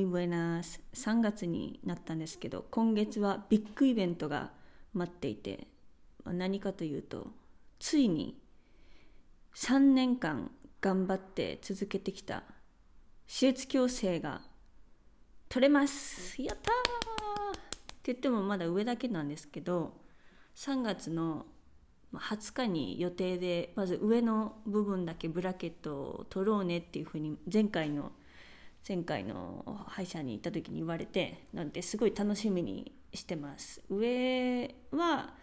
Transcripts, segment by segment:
muy buenas 3月になったんですけど今月はビッグイベントが待っていて何かというとついに3年間頑張って続けてきた私立矯正が取れます。やったー！って言ってもまだ上だけなんですけど3月の20日に予定でまず上の部分だけブラケットを取ろうねっていうふうに前回の前回の歯医者に行った時に言われてなんですごい楽しみにしてます。上は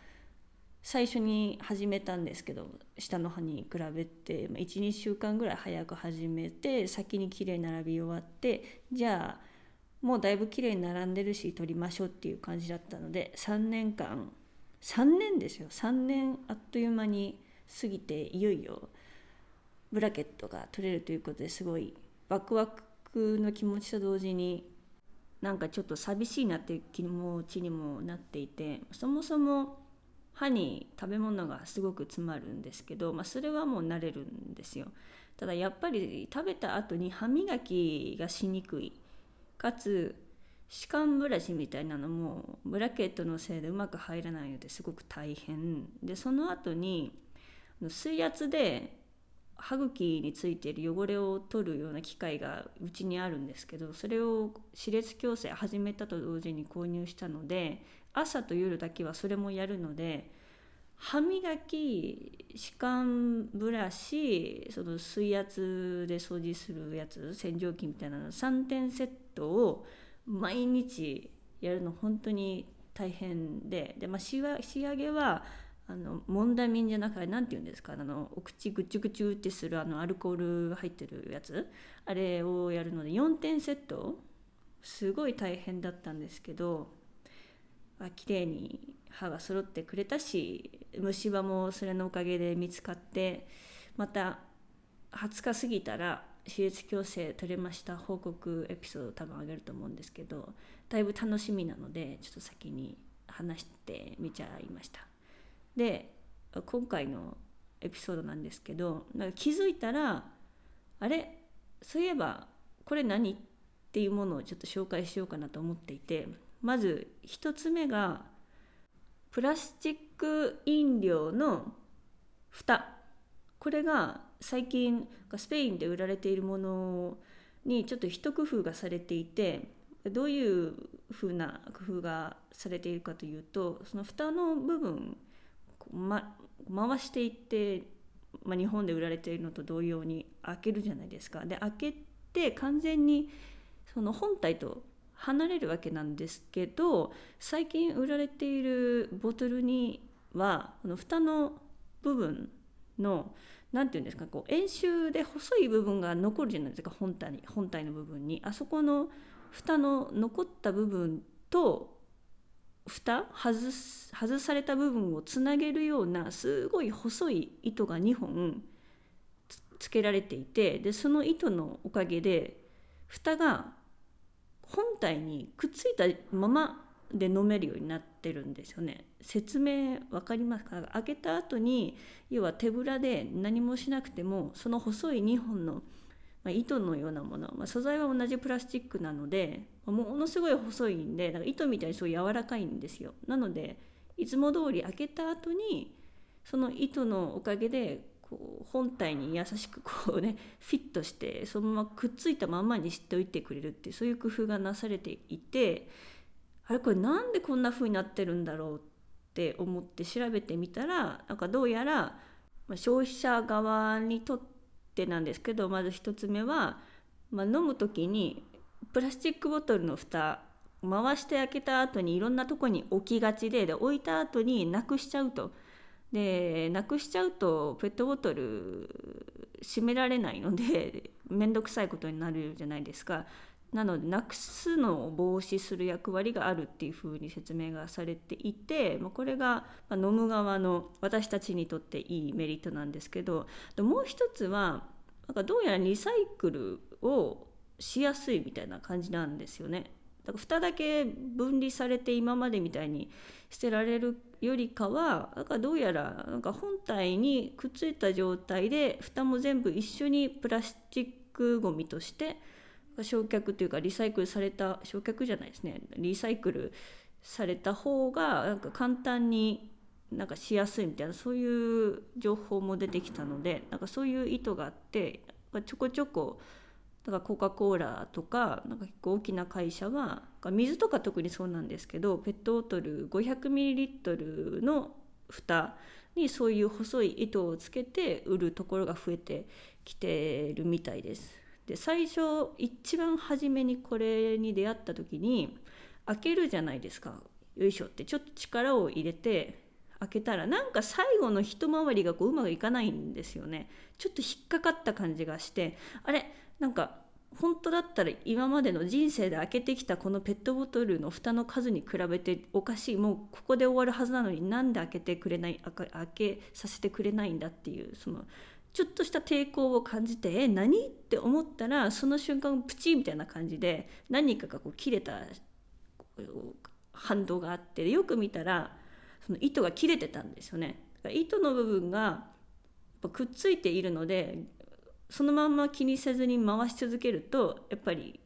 最初に始めたんですけど下の歯に比べて12週間ぐらい早く始めて先にきれいに並び終わってじゃあもうだいぶきれいに並んでるし取りましょうっていう感じだったので3年間3年ですよ。3年あっという間に過ぎていよいよブラケットが取れるということですごいワクワクの気持ちと同時になんかちょっと寂しいなっていう気持ちにもなっていてそもそも歯に食べ物がすごく詰まるんですけど、まあ、それはもう慣れるんですよ。ただやっぱり食べた後に歯磨きがしにくい。かつ歯間ブラシみたいなのもブラケットのせいでうまく入らないのですごく大変。でその後に水圧で歯茎についている汚れを取るような機械がうちにあるんですけどそれを歯列矯正始めたと同時に購入したので朝と夜だけはそれもやるので歯磨き歯間ブラシその水圧で掃除するやつ洗浄機みたいなの3点セットを毎日やるの本当に大変でで、まあ、仕上げはあのモンダミンじゃなくて何て言うんですかあのお口ぐちゅぐちゅってするあのアルコール入ってるやつ。あれをやるので4点セットすごい大変だったんですけどあ綺麗に歯が揃ってくれたし虫歯もそれのおかげで見つかってまた20日過ぎたら手術矯正取れました報告エピソード多分あげると思うんですけどだいぶ楽しみなのでちょっと先に話してみちゃいました。で今回のエピソードなんですけどなんか気づいたらあれ？そういえばこれ何？っていうものをちょっと紹介しようかなと思っていてまず1つ目がプラスチック飲料の蓋。これが最近スペインで売られているものにちょっと一工夫がされていてどういうふうな工夫がされているかというとその蓋の部分、ま、回していって、ま、日本で売られているのと同様に開けるじゃないですか。で開けて完全にその本体と離れるわけなんですけど最近売られているボトルにはこの蓋の部分の何て言うんですかこう円周で細い部分が残るじゃないですか本体に本体の部分にあそこの蓋の残った部分と蓋外す外された部分をつなげるようなすごい細い糸が2本つけられていてでその糸のおかげで蓋が本体にくっついたままで飲めるようになってるんですよね。説明分かりますか？開けた後に要は手ぶらで何もしなくてもその細い2本の、まあ、糸のようなもの、まあ、素材は同じプラスチックなのでものすごい細いんでか糸みたいにすごい柔らかいんですよ。なのでいつも通り開けた後にその糸のおかげでこう本体に優しくこうねフィットしてそのままくっついたままにしておいてくれるってうそういう工夫がなされていてあれこれなんでこんな風になってるんだろうって思って調べてみたらなんかどうやら消費者側にとってなんですけどまず1つ目は、まあ、飲む時にプラスチックボトルの蓋回して開けた後にいろんなとこに置きがちでで置いた後になくしちゃうと。でなくしちゃうとペットボトル閉められないので面倒くさいことになるじゃないですかなのでなくすのを防止する役割があるっていうふうに説明がされていて、まあ、これが飲む側の私たちにとっていいメリットなんですけどもう一つはなんかどうやらリサイクルをしやすいみたいな感じなんですよね。だから蓋だけ分離されて今までみたいに捨てられるよりかはなんかどうやらなんか本体にくっついた状態で蓋も全部一緒にプラスチックごみとして焼却というかリサイクルされた焼却じゃないですねリサイクルされた方がなんか簡単になんかしやすいみたいなそういう情報も出てきたのでなんかそういう意図があってちょこちょこだからコカ・コーラとかなんか結構大きな会社は水とか特にそうなんですけどペットボトル 500ml の蓋にそういう細い糸をつけて売るところが増えてきてるみたいです。で最初一番初めにこれに出会った時に開けるじゃないですか。よいしょってちょっと力を入れて開けたらなんか最後の一回りがこううまくいかないんですよね。ちょっと引っかかった感じがしてあれなんか本当だったら今までの人生で開けてきたこのペットボトルの蓋の数に比べておかしい。もうここで終わるはずなのになんで開けてくれない開けさせてくれないんだっていうそのちょっとした抵抗を感じてえ何って思ったらその瞬間プチみたいな感じで何かがこう切れた反動があってよく見たらその糸が切れてたんですよね。糸の部分がくっついているのでそのまま気にせずに回し続けるとやっぱり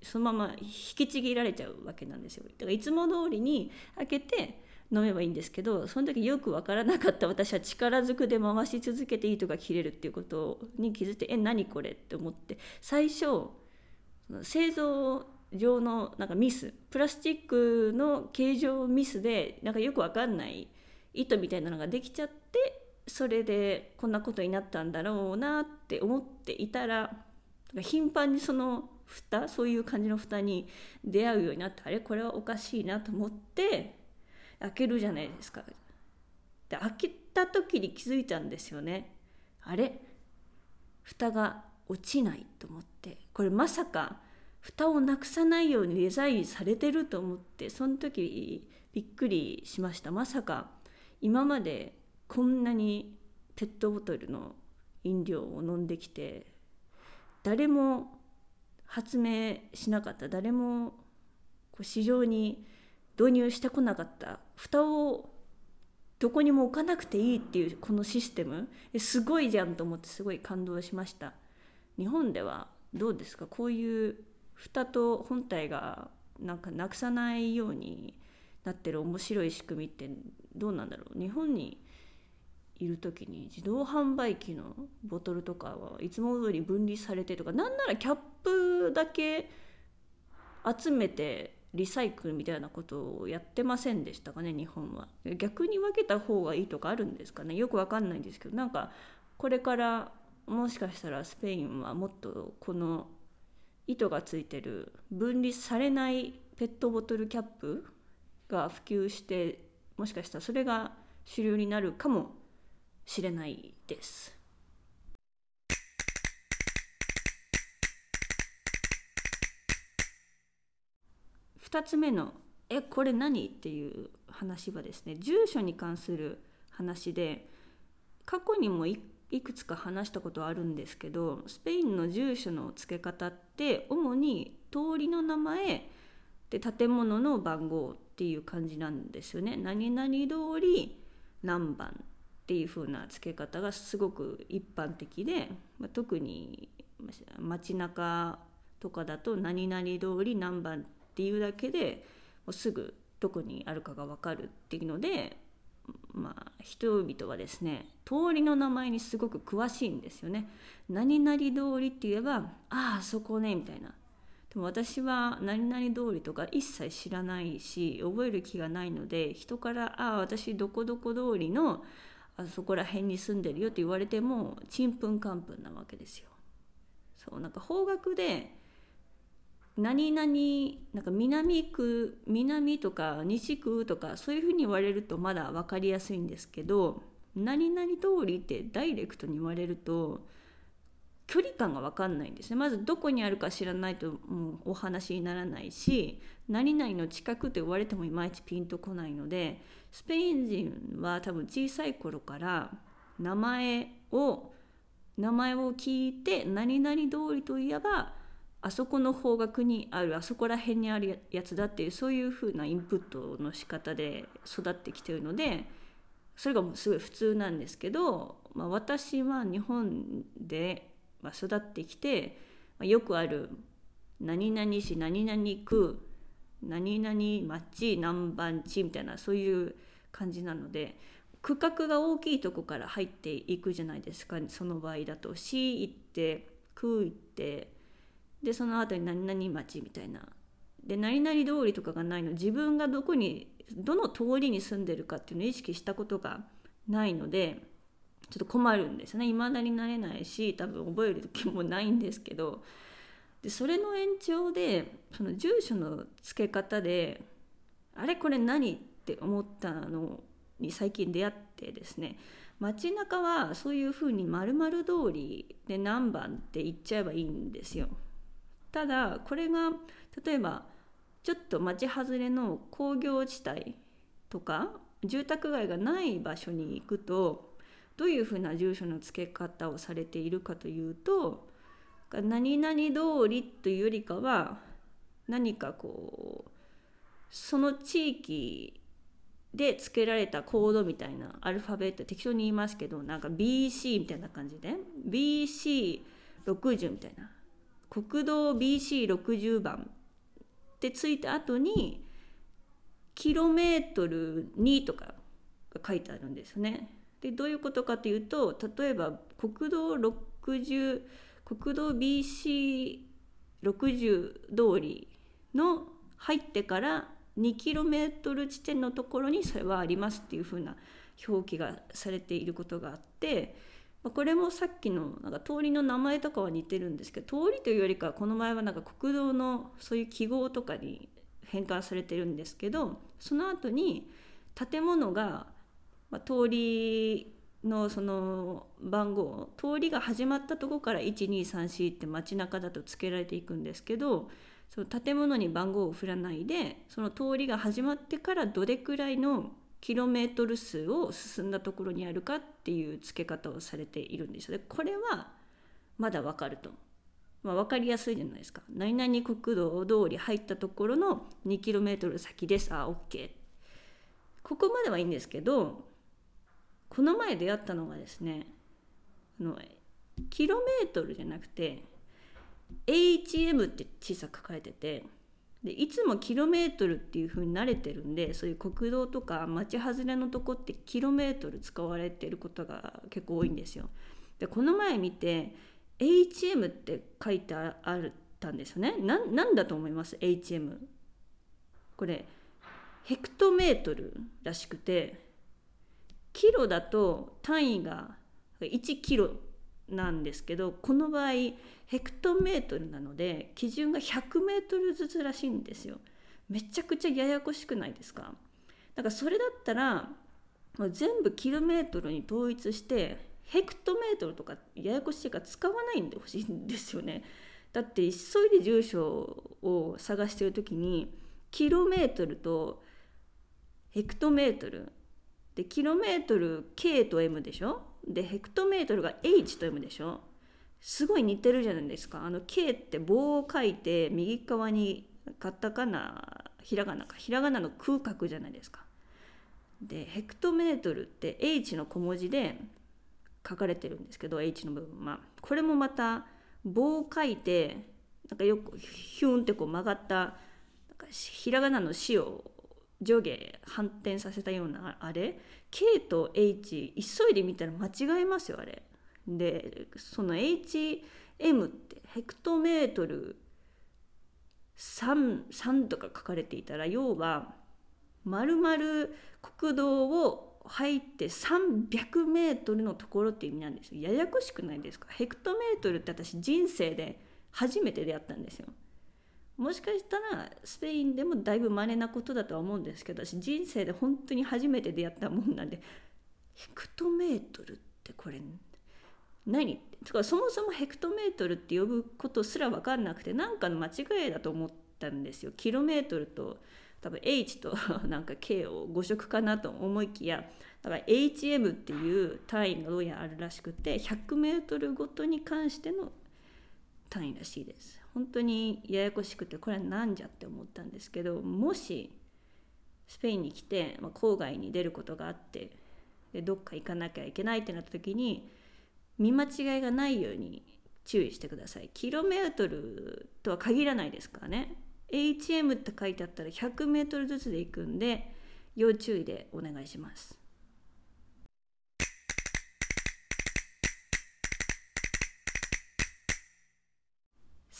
そのまま引きちぎられちゃうわけなんですよ。だからいつも通りに開けて飲めばいいんですけどその時よく分からなかった私は力ずくで回し続けて糸が切れるっていうことに気づいてえ何これって思って最初製造上のなんかミスプラスチックの形状ミスでなんかよく分かんない糸みたいなのができちゃってそれでこんなことになったんだろうなって思っていたら頻繁にその蓋そういう感じの蓋に出会うようになってあれこれはおかしいなと思って開けるじゃないですか。で開けた時に気づいたんですよね。あれ？蓋が落ちないと思って。これまさか蓋をなくさないようにデザインされてると思って。その時びっくりしました。まさか今までこんなにペットボトルの飲料を飲んできて誰も発明しなかった。誰もこう市場に導入してこなかった。蓋をどこにも置かなくていいっていうこのシステム。すごいじゃんと思ってすごい感動しました。日本ではどうですか？こういう蓋と本体がなんかなくさないようになってる面白い仕組みってどうなんだろう？日本にいる時に自動販売機のボトルとかはいつも通り分離されてとかなんならキャップだけ集めてリサイクルみたいなことをやってませんでしたかね日本は逆に分けた方がいいとかあるんですかねよく分かんないんですけどなんかこれからもしかしたらスペインはもっとこの糸がついてる分離されないペットボトルキャップが普及してもしかしたらそれが主流になるかもしれないです。2つ目の「えこれ何?」っていう話はですね住所に関する話で過去にもいくつか話したことあるんですけどスペインの住所の付け方って主に通りの名前で建物の番号っていう感じなんですよね。何々通り何番っていう風な付け方がすごく一般的で、まあ、特に街中とかだと何々通り何番っていうだけでもうすぐどこにあるかが分かるっていうのでまあ人々はですね通りの名前にすごく詳しいんですよね。何々通りって言えばああそこねみたいな。でも私は何々通りとか一切知らないし覚える気がないので人から「ああ私どこどこ通りのあそこら辺に住んでるよ」って言われてもちんぷんかんぷんなわけですよ。そうなんか方角で何々なんか南区南とか西区とかそういうふうに言われるとまだ分かりやすいんですけど何々通りってダイレクトに言われると距離感が分かんないんですね。まずどこにあるか知らないともうお話にならないし何々の近くって言われてもいまいちピンとこないのでスペイン人は多分小さい頃から名前を名前を聞いて何々通りといえばあそこの方角にあるあそこら辺にあるやつだっていうそういう風なインプットの仕方で育ってきてるのでそれがもうすごい普通なんですけど、まあ、私は日本で育ってきて、よくある何々市何々区何々町何番地みたいなそういう感じなので区画が大きいとこから入っていくじゃないですかその場合だと。市行って区行ってでその後に何々町みたいな。で何々通りとかがないの。自分がどこにどの通りに住んでるかっていうのを意識したことがないのでちょっと困るんですね。未だになれないし多分覚える気もないんですけど。でそれの延長でその住所の付け方であれこれ何って思ったのに最近出会ってですね。街中はそういうふうに丸々通りで何番って言っちゃえばいいんですよ。ただこれが例えばちょっと町外れの工業地帯とか住宅街がない場所に行くとどういうふうな住所の付け方をされているかというと何々通りというよりかは何かこうその地域で付けられたコードみたいなアルファベット適当に言いますけどなんか BC みたいな感じで BC60 みたいな。国道 BC60 番ってついた後にキロメートル2とかが書いてあるんですね。でどういうことかというと例えば国道60国道 BC60 通りの入ってから 2km 地点のところにそれはありますっていうふうな表記がされていることがあってこれもさっきのなんか通りの名前とかは似てるんですけど通りというよりかはこの前はなんか国道のそういう記号とかに変換されてるんですけどその後に建物が、まあ、通りのその番号通りが始まったとこから1234って街中だと付けられていくんですけどその建物に番号を振らないでその通りが始まってからどれくらいのキロメートル数を進んだところにあるかっていう付け方をされているんですよ。でこれはまだ分かると。まあ、分かりやすいじゃないですか。何々国道通り入ったところの 2km 先です。あ、OK。ここまではいいんですけど、この前出会ったのがですね、あのキロメートルじゃなくて、HM って小さく書かれてて、でいつもキロメートルっていう風に慣れてるんでそういう国道とか町外れのとこってキロメートル使われてることが結構多いんですよ。でこの前見て HM って書いてあったんですよね。何だと思います？HM。これヘクトメートルらしくてキロだと単位が1キロなんですけどこの場合ヘクトメートルなので基準が100メートルずつらしいんですよ。めちゃくちゃややこしくないですか？だからそれだったらもう全部キロメートルに統一してヘクトメートルとかややこしいから使わないんでほしいんですよね。だって急いで住所を探してる時にキロメートルとヘクトメートルでキロメートル K と M でしょ？でヘクトメートルが H と M でしょ？すごい似てるじゃないですか。あの K って棒を書いて右側にカタカナひらがなかひらがなの空格じゃないですか。でヘクトメートルって H の小文字で書かれてるんですけど H の部分は。これもまた棒を書いてなんかよくヒュンってこう曲がったなんかひらがなの「死」を上下反転させたようなあれ K と H 急いで見たら間違えますよあれ。でその HM ってヘクトメートル 3, 3とか書かれていたら要は丸々国道を入って300メートルのところっていう意味なんですよ。ややこしくないですか？ヘクトメートルって私人生で初めて出会ったんですよ。もしかしたらスペインでもだいぶ稀なことだとは思うんですけど私人生で本当に初めて出会ったもんなんでヘクトメートルってこれ何？つかそもそもヘクトメートルって呼ぶことすら分かんなくて何かの間違いだと思ったんですよ。キロメートルと多分 H となんか K を誤色かなと思いきやだから HM っていう単位がどうやらあるらしくて100メートルごとに関しての単位らしいです。本当にややこしくてこれは何じゃって思ったんですけどもしスペインに来て、まあ、郊外に出ることがあってでどっか行かなきゃいけないってなった時に見間違いがないように注意してください。キロメートルとは限らないですからね。HM って書いてあったら100メートルずつで行くんで要注意でお願いします。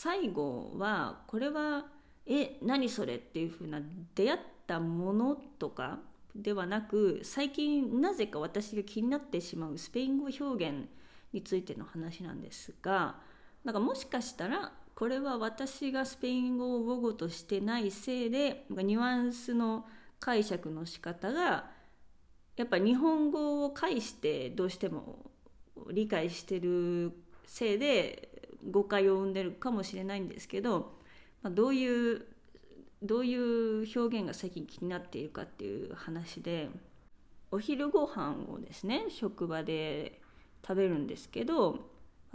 最後はこれはえ何それっていうふうな出会ったものとかではなく最近なぜか私が気になってしまうスペイン語表現についての話なんですがなんかもしかしたらこれは私がスペイン語を母語としてないせいでニュアンスの解釈の仕方がやっぱ日本語を介してどうしても理解してるせいで誤解を生んでるかもしれないんですけど、まあ、どういうどういう表現が最近気になっているかっていう話でお昼ご飯をですね職場で食べるんですけど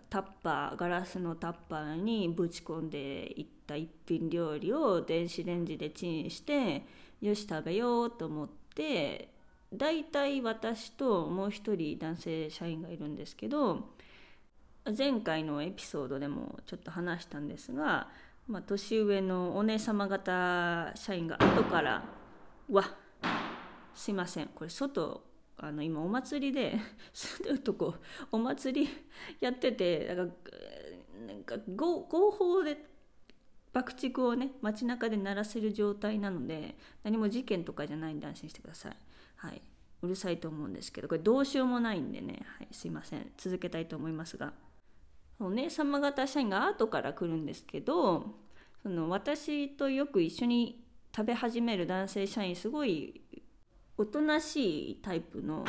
タッパーガラスのタッパーにぶち込んでいった一品料理を電子レンジでチンしてよし食べようと思って大体私ともう一人男性社員がいるんですけど前回のエピソードでもちょっと話したんですが、まあ、年上のお姉様方社員が後から「わすいませんこれ外あの今お祭りで住んでるとこお祭りやっててなんかなんか合法で爆竹をね街中で鳴らせる状態なので何も事件とかじゃないんで安心してください。はい、うるさいと思うんですけどこれどうしようもないんでね、はい、すいません。続けたいと思いますが。お姉様方社員が後から来るんですけどその私とよく一緒に食べ始める男性社員すごいおとなしいタイプの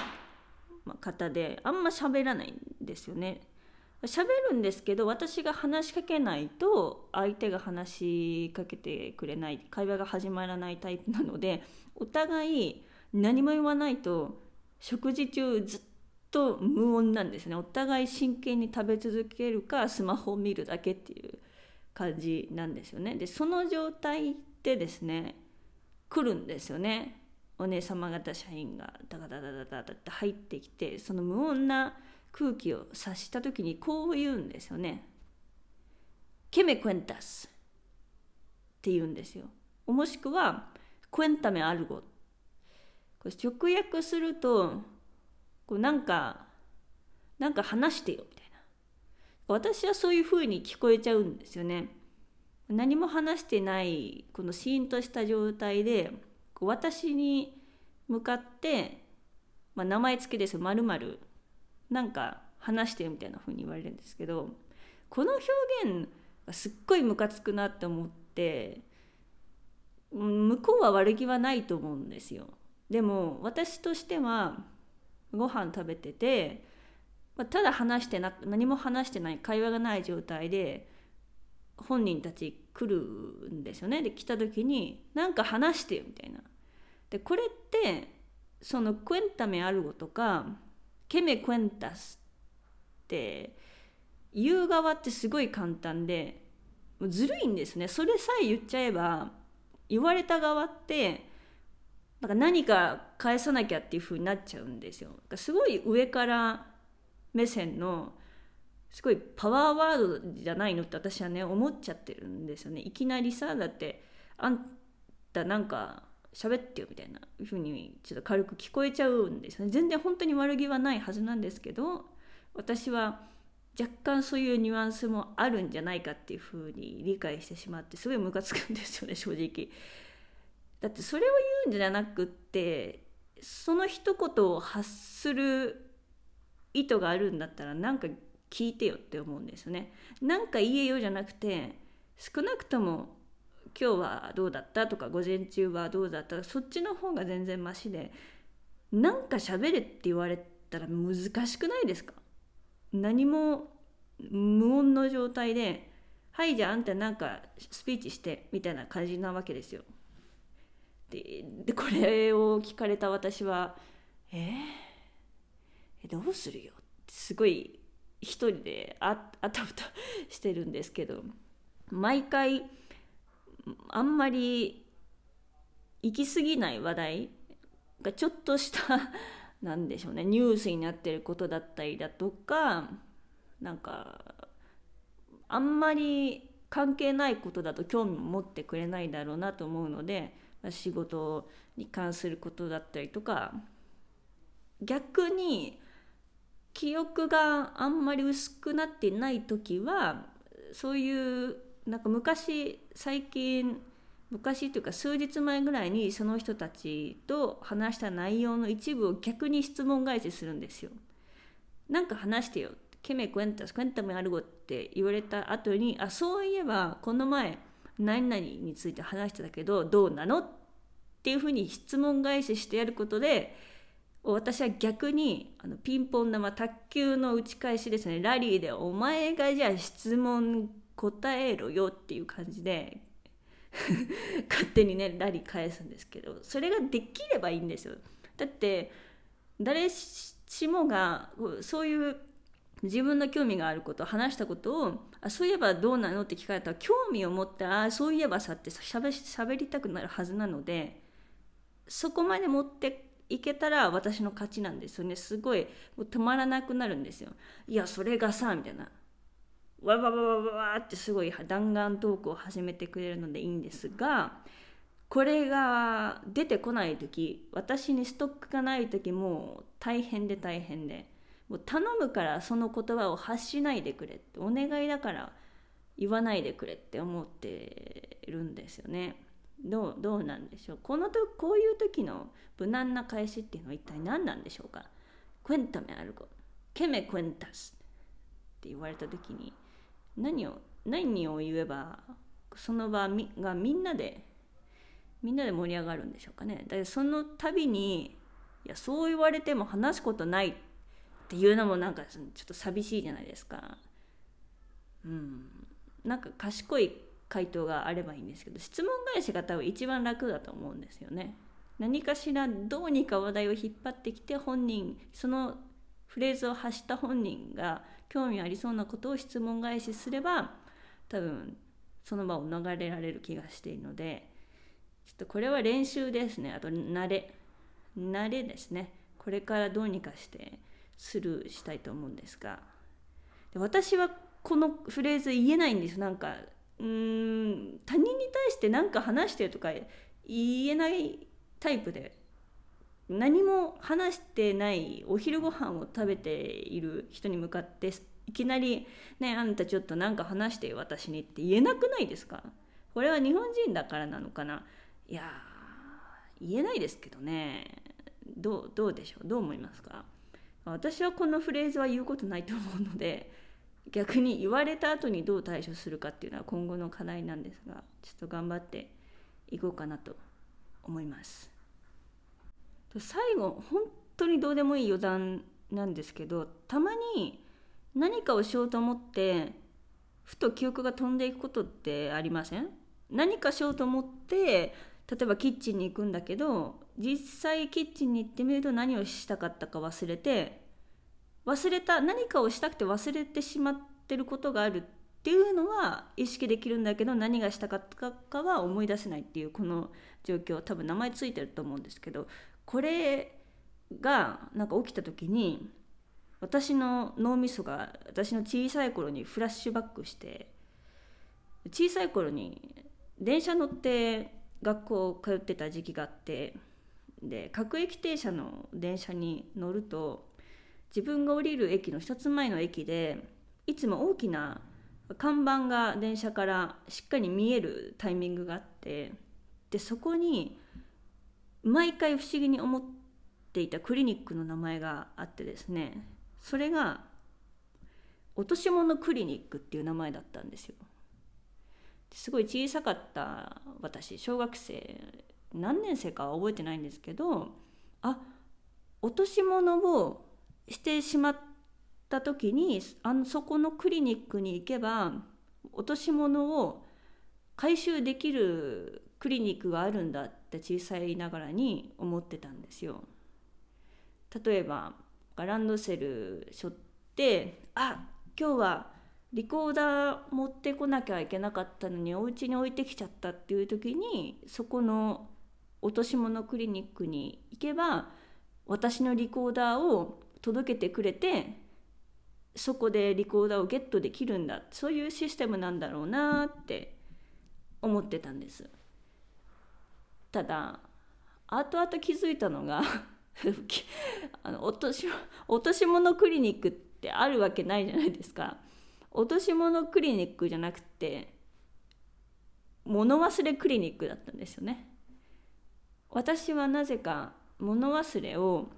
方であんま喋らないんですよね。喋るんですけど私が話しかけないと相手が話しかけてくれない会話が始まらないタイプなのでお互い何も言わないと食事中ずっと無音なんですねお互い真剣に食べ続けるかスマホを見るだけっていう感じなんですよねでその状態でですね来るんですよねお姉様方社員がダダダダダダダって入ってきてその無音な空気を察した時にこう言うんですよね。ケメクエンタスって言うんですよ。もしくはクエンタメアルゴ。これ直訳するとこうなんかなんか話してよみたいな。私はそういうふうに聞こえちゃうんですよね。何も話してないこのシーンとした状態で私に向かって、まあ、名前付きですよまるなんか話してみたいな風に言われるんですけどこの表現がすっごいムカつくなって思って向こうは悪気はないと思うんですよ。でも私としてはご飯食べてて、まあ、ただ話してな何も話してない会話がない状態で本人たち来るんですよねで来た時に何か話してよみたいな。でこれってそのクエンタメアルゴとかケメクエンタスって言う側ってすごい簡単でずるいんですねそれさえ言っちゃえば言われた側ってなんか何か返さなきゃっていう風になっちゃうんですよ。すごい上から目線のすごいパワーワードじゃないのって私はね思っちゃってるんですよね。いきなりさだってあんたなんか喋ってよみたいな風にちょっと軽く聞こえちゃうんですよね。全然本当に悪気はないはずなんですけど私は若干そういうニュアンスもあるんじゃないかっていう風に理解してしまってすごいムカつくんですよね正直。だってそれを言うんじゃなくってその一言を発する意図があるんだったらなんか聞いてよって思うんですよね。なんか言えよじゃなくて少なくとも今日はどうだったとか午前中はどうだったそっちの方が全然マシでなんか喋れって言われたら難しくないですか？何も無音の状態で「はいじゃああんたなんかスピーチして」みたいな感じなわけですよ。でこれを聞かれた私は「えー、どうするよ」ってすごい一人でああたふたしてるんですけど毎回あんまり行き過ぎない話題がちょっとしたなんでしょうねニュースになってることだったりだとかなんかあんまり関係ないことだと興味も持ってくれないだろうなと思うので仕事に関することだったりとか逆に記憶があんまり薄くなってない時はそういうなんか昔最近昔というか数日前ぐらいにその人たちと話した内容の一部を逆に質問返しするんですよ。なんか話してよ。ケメクエンタス、クエンタメアルゴって言われた後に、あ、そういえばこの前何々について話してたけどどうなのっていうふうに質問返ししてやることで私は逆にあのピンポン玉卓球の打ち返しですね。ラリーでお前がじゃあ質問答えろよっていう感じで 勝手にねラリー返すんですけどそれができればいいんですよ。だって誰しもがそういう自分の興味があること話したことをあそういえばどうなのって聞かれたら興味を持ってあそういえばさってしゃべしゃべりたくなるはずなのでそこまで持っていけたら私の勝ちなんですよね。すごいもう止まらなくなるんですよ。いやそれがさみたいな。わわわわわわってすごい弾丸トークを始めてくれるのでいいんですがこれが出てこない時私にストックがない時もう大変で大変で。もう頼むからその言葉を発しないでくれってお願いだから言わないでくれって思ってるんですよね。どうどうなんでしょう？このとこういう時の無難な返しっていうのは一体何なんでしょうか？クエンタメアルゴケメクエンタスって言われた時に何を何を言えばその場がみんなでみんなで盛り上がるんでしょうかね？だからその度にいやそう言われても話すことないっていうのもなんかちょっと寂しいじゃないですか。うん。なんか賢い回答があればいいんですけど質問返しが多分一番楽だと思うんですよね。何かしらどうにか話題を引っ張ってきて本人そのフレーズを発した本人が興味ありそうなことを質問返しすれば多分その場を逃れられる気がしているのでちょっとこれは練習ですね。あと慣れ慣れですね。これからどうにかしてスルーしたいと思うんですが。で私はこのフレーズ言えないんです。なんかうん他人に対して何か話してとか言えないタイプで何も話してないお昼ご飯を食べている人に向かっていきなり「ねあんたちょっと何か話して私に」って言えなくないですか？これは日本人だからなのかな？いや言えないですけどね。どうどうでしょう？どう思いますか？私はこのフレーズは言うことないと思うので逆に言われた後にどう対処するかっていうのは今後の課題なんですがちょっと頑張っていこうかなと思います。最後本当にどうでもいい余談なんですけどたまに何かをしようと思ってふと記憶が飛んでいくことってありません？何かしようと思って例えばキッチンに行くんだけど実際キッチンに行ってみると何をしたかったか忘れて忘れた何かをしたくて忘れてしまってることがあるっていうのは意識できるんだけど何がしたかったかは思い出せないっていうこの状況多分名前ついてると思うんですけどこれがなんか起きた時に私の脳みそが私の小さい頃にフラッシュバックして小さい頃に電車乗って学校通ってた時期があってで各駅停車の電車に乗ると自分が降りる駅の一つ前の駅でいつも大きな看板が電車からしっかり見えるタイミングがあってでそこに毎回不思議に思っていたクリニックの名前があってですねそれが落とし物クリニックっていう名前だったんですよ。すごい小さかった私小学生何年生かは覚えてないんですけどあ落とし物をしてしまった時にあのそこのクリニックに行けば落とし物を回収できるクリニックがあるんだって小さいながらに思ってたんですよ。例えばランドセル背負ってあ今日はリコーダー持ってこなきゃいけなかったのにお家に置いてきちゃったっていう時にそこの落とし物クリニックに行けば私のリコーダーを届けてくれてそこでリコーダーをゲットできるんだ。そういうシステムなんだろうなって思ってたんです。ただ後々気づいたのが あの落とし落とし物クリニックってあるわけないじゃないですか。落とし物クリニックじゃなくて物忘れクリニックだったんですよね。私はなぜか物忘れを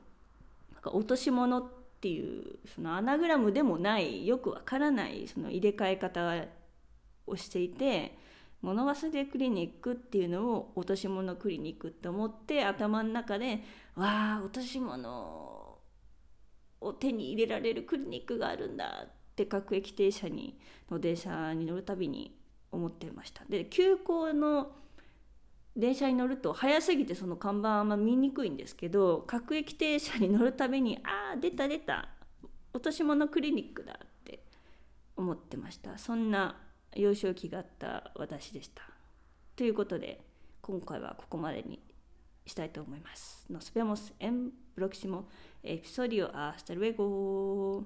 落とし物っていうそのアナグラムでもないよくわからないその入れ替え方をしていて物忘れクリニックっていうのを落とし物クリニックって思って頭の中でわあ落とし物を手に入れられるクリニックがあるんだって各駅停車にの電車に乗るたびに思ってました。で急行の電車に乗ると早すぎてその看板あんま見にくいんですけど各駅停車に乗るたびにああ出た出た落とし物クリニックだって思ってましたそんな幼少期があった私でしたということで今回はここまでにしたいと思います。Nos vemos en próximo episodio. Hasta luego.